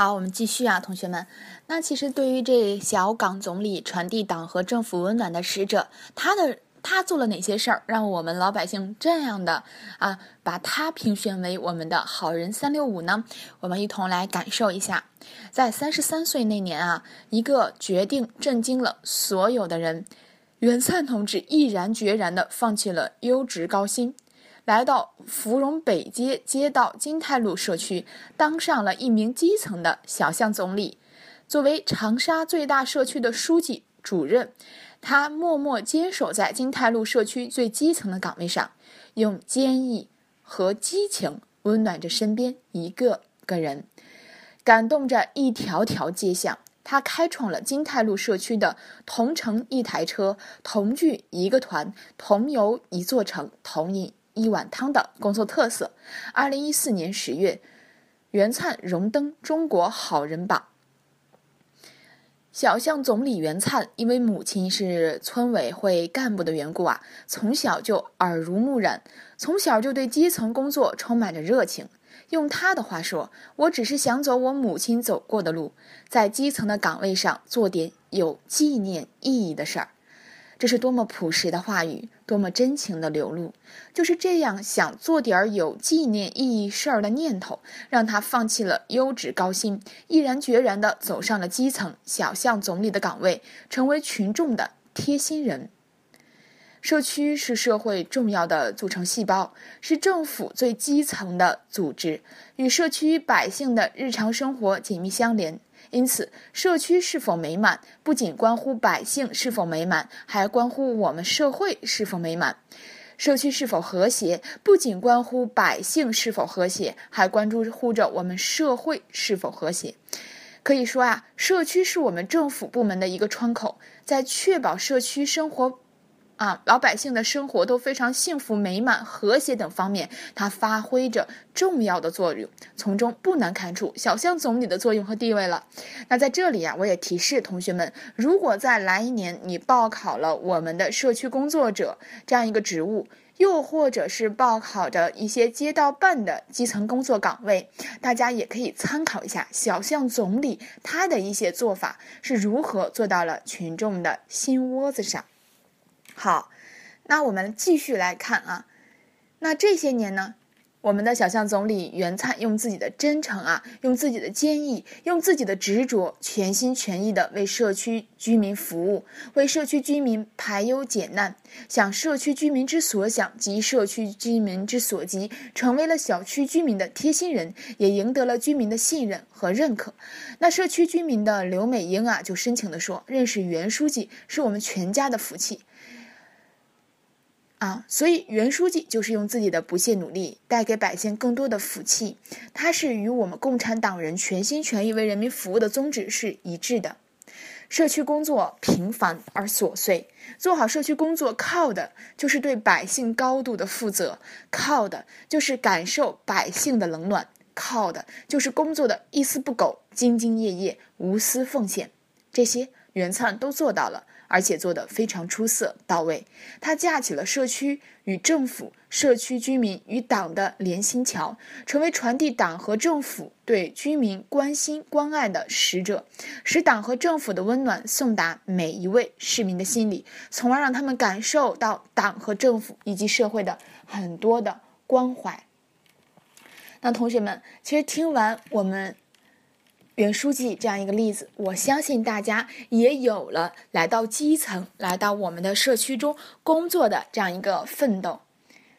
好，我们继续啊，同学们。那其实对于这小岗总理传递党和政府温暖的使者，他的他做了哪些事儿，让我们老百姓这样的啊，把他评选为我们的好人三六五呢？我们一同来感受一下。在三十三岁那年啊，一个决定震惊了所有的人，袁灿同志毅然决然地放弃了优职高薪。来到芙蓉北街街道金泰路社区，当上了一名基层的小巷总理。作为长沙最大社区的书记主任，他默默坚守在金泰路社区最基层的岗位上，用坚毅和激情温暖着身边一个个人，感动着一条条街巷。他开创了金泰路社区的“同城一台车，同聚一个团，同游一座城，同饮”。一碗汤的工作特色。二零一四年十月，袁灿荣登中国好人榜。小巷总理袁灿因为母亲是村委会干部的缘故啊，从小就耳濡目染，从小就对基层工作充满着热情。用他的话说：“我只是想走我母亲走过的路，在基层的岗位上做点有纪念意义的事儿。”这是多么朴实的话语，多么真情的流露。就是这样想做点有纪念意义事儿的念头，让他放弃了优质高薪，毅然决然地走上了基层小巷总理的岗位，成为群众的贴心人。社区是社会重要的组成细胞，是政府最基层的组织，与社区百姓的日常生活紧密相连。因此，社区是否美满，不仅关乎百姓是否美满，还关乎我们社会是否美满；社区是否和谐，不仅关乎百姓是否和谐，还关注乎着我们社会是否和谐。可以说啊，社区是我们政府部门的一个窗口，在确保社区生活。啊，老百姓的生活都非常幸福、美满、和谐等方面，它发挥着重要的作用。从中不难看出小巷总理的作用和地位了。那在这里啊，我也提示同学们，如果在来一年你报考了我们的社区工作者这样一个职务，又或者是报考着一些街道办的基层工作岗位，大家也可以参考一下小巷总理他的一些做法是如何做到了群众的心窝子上。好，那我们继续来看啊。那这些年呢，我们的小巷总理袁灿用自己的真诚啊，用自己的坚毅，用自己的执着，全心全意的为社区居民服务，为社区居民排忧解难，想社区居民之所想，急社区居民之所急，成为了小区居民的贴心人，也赢得了居民的信任和认可。那社区居民的刘美英啊，就深情地说：“认识袁书记是我们全家的福气。”啊，所以袁书记就是用自己的不懈努力，带给百姓更多的福气。他是与我们共产党人全心全意为人民服务的宗旨是一致的。社区工作平凡而琐碎，做好社区工作靠的就是对百姓高度的负责，靠的就是感受百姓的冷暖，靠的就是工作的一丝不苟、兢兢业业、无私奉献。这些袁灿都做到了。而且做得非常出色到位，他架起了社区与政府、社区居民与党的连心桥，成为传递党和政府对居民关心关爱的使者，使党和政府的温暖送达每一位市民的心里，从而让他们感受到党和政府以及社会的很多的关怀。那同学们，其实听完我们。袁书记这样一个例子，我相信大家也有了来到基层、来到我们的社区中工作的这样一个奋斗。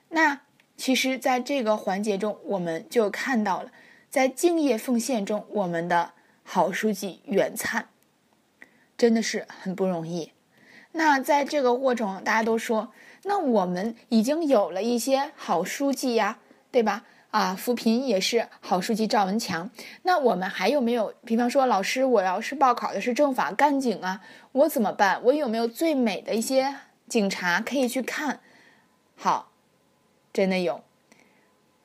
那其实，在这个环节中，我们就看到了，在敬业奉献中，我们的好书记袁灿真的是很不容易。那在这个过程，大家都说，那我们已经有了一些好书记呀，对吧？啊，扶贫也是好书记赵文强。那我们还有没有？比方说，老师，我要是报考的是政法干警啊，我怎么办？我有没有最美的一些警察可以去看？好，真的有。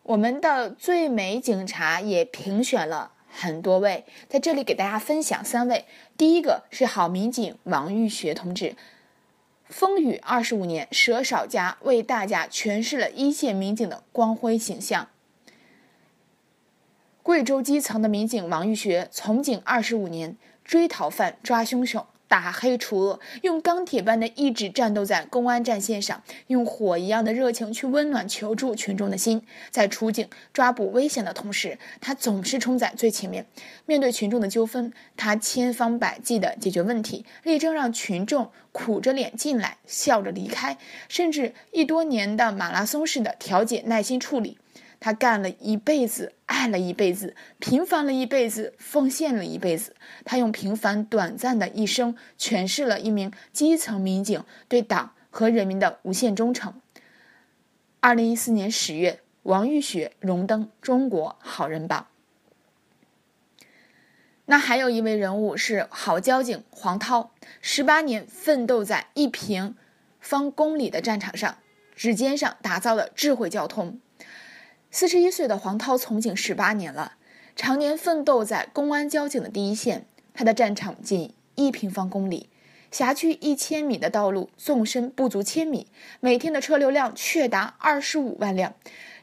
我们的最美警察也评选了很多位，在这里给大家分享三位。第一个是好民警王玉学同志，风雨二十五年，舍少家，为大家诠释了一线民警的光辉形象。贵州基层的民警王玉学从警二十五年，追逃犯、抓凶手。打黑除恶，用钢铁般的意志战斗在公安战线上，用火一样的热情去温暖求助群众的心。在出警抓捕危险的同时，他总是冲在最前面。面对群众的纠纷，他千方百计地解决问题，力争让群众苦着脸进来，笑着离开，甚至一多年的马拉松式的调解、耐心处理。他干了一辈子，爱了一辈子，平凡了一辈子，奉献了一辈子。他用平凡短暂的一生，诠释了一名基层民警对党和人民的无限忠诚。二零一四年十月，王玉雪荣登中国好人榜。那还有一位人物是好交警黄涛，十八年奋斗在一平方公里的战场上，指尖上打造了智慧交通。四十一岁的黄涛从警十八年了，常年奋斗在公安交警的第一线。他的战场仅一平方公里，辖区一千米的道路纵深不足千米，每天的车流量却达二十五万辆。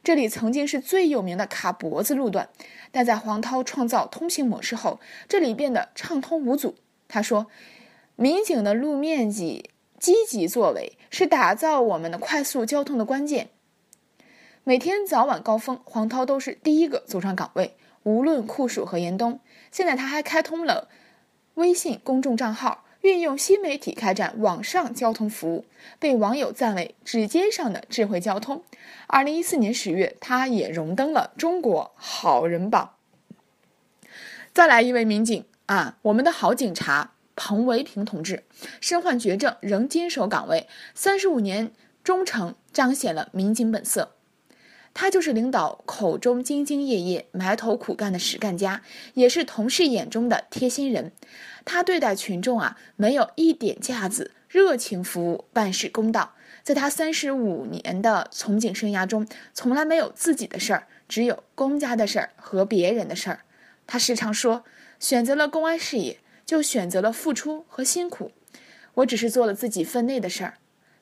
这里曾经是最有名的卡脖子路段，但在黄涛创造通行模式后，这里变得畅通无阻。他说：“民警的路面积积极作为，是打造我们的快速交通的关键。”每天早晚高峰，黄涛都是第一个走上岗位，无论酷暑和严冬。现在他还开通了微信公众账号，运用新媒体开展网上交通服务，被网友赞为指尖上的智慧交通。二零一四年十月，他也荣登了中国好人榜。再来一位民警啊，我们的好警察彭维平同志，身患绝症仍坚守岗位，三十五年忠诚，彰显了民警本色。他就是领导口中兢兢业业、埋头苦干的实干家，也是同事眼中的贴心人。他对待群众啊，没有一点架子，热情服务，办事公道。在他三十五年的从警生涯中，从来没有自己的事儿，只有公家的事儿和别人的事儿。他时常说：“选择了公安事业，就选择了付出和辛苦。我只是做了自己分内的事儿。”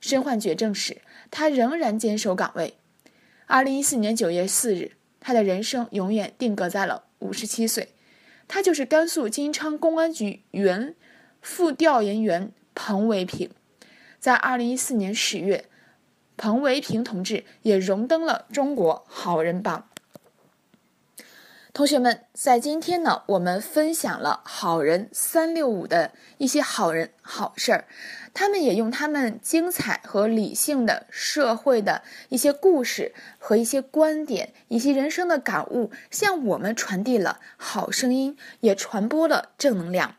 身患绝症时，他仍然坚守岗位。二零一四年九月四日，他的人生永远定格在了五十七岁。他就是甘肃金昌公安局原副调研员彭维平。在二零一四年十月，彭维平同志也荣登了中国好人榜。同学们，在今天呢，我们分享了好人三六五的一些好人好事儿。他们也用他们精彩和理性的社会的一些故事和一些观点，以及人生的感悟，向我们传递了好声音，也传播了正能量。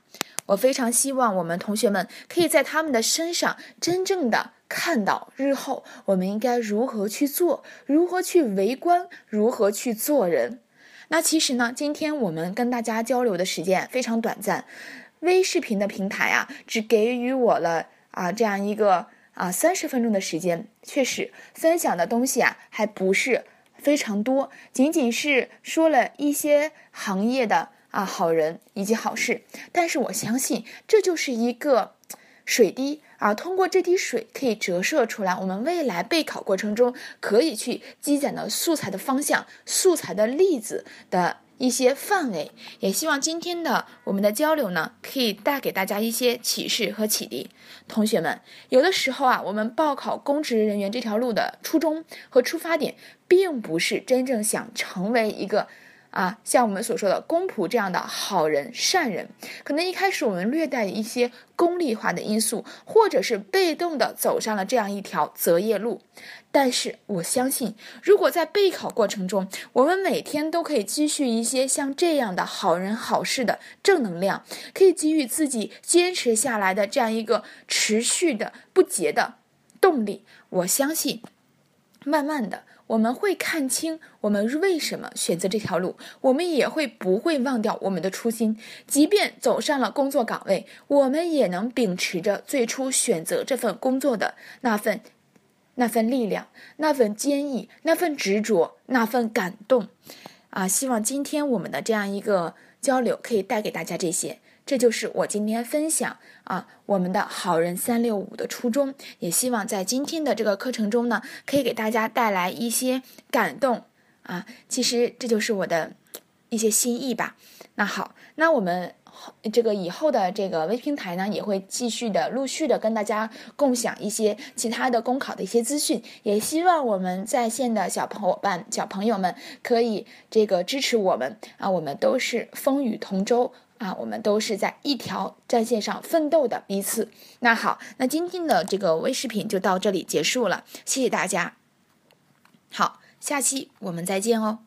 我非常希望我们同学们可以在他们的身上真正的看到日后我们应该如何去做，如何去围观，如何去做人。那其实呢，今天我们跟大家交流的时间非常短暂，微视频的平台啊，只给予我了。啊，这样一个啊三十分钟的时间，确实分享的东西啊还不是非常多，仅仅是说了一些行业的啊好人以及好事。但是我相信，这就是一个水滴啊，通过这滴水可以折射出来我们未来备考过程中可以去积攒的素材的方向、素材的例子的。一些范围，也希望今天的我们的交流呢，可以带给大家一些启示和启迪。同学们，有的时候啊，我们报考公职人员这条路的初衷和出发点，并不是真正想成为一个。啊，像我们所说的公仆这样的好人、善人，可能一开始我们略带一些功利化的因素，或者是被动的走上了这样一条择业路。但是我相信，如果在备考过程中，我们每天都可以积蓄一些像这样的好人好事的正能量，可以给予自己坚持下来的这样一个持续的不竭的动力，我相信，慢慢的。我们会看清我们为什么选择这条路，我们也会不会忘掉我们的初心。即便走上了工作岗位，我们也能秉持着最初选择这份工作的那份、那份力量、那份坚毅、那份执着、那份感动。啊，希望今天我们的这样一个交流可以带给大家这些。这就是我今天分享啊，我们的好人三六五的初衷，也希望在今天的这个课程中呢，可以给大家带来一些感动啊。其实这就是我的一些心意吧。那好，那我们这个以后的这个微平台呢，也会继续的陆续的跟大家共享一些其他的公考的一些资讯，也希望我们在线的小朋伙伴、小朋友们可以这个支持我们啊，我们都是风雨同舟。啊，我们都是在一条战线上奋斗的彼此。那好，那今天的这个微视频就到这里结束了，谢谢大家。好，下期我们再见哦。